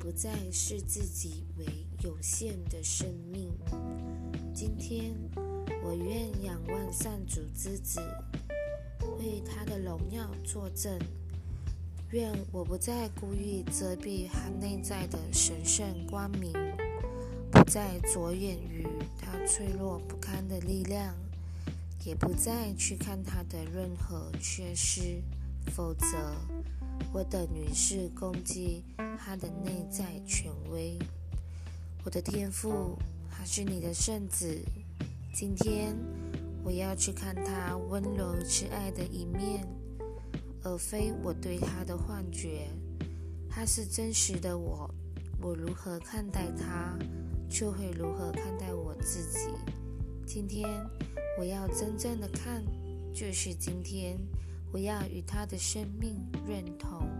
不再视自己为有限的生命。今天，我愿仰望上主之子，为他的荣耀作证。愿我不再故意遮蔽他内在的神圣光明，不再着眼于他脆弱不堪的力量，也不再去看他的任何缺失，否则。我等于是攻击他的内在权威。我的天赋还是你的圣子。今天我要去看他温柔慈爱的一面，而非我对他的幻觉。他是真实的我。我如何看待他，就会如何看待我自己。今天我要真正的看，就是今天我要与他的生命认同。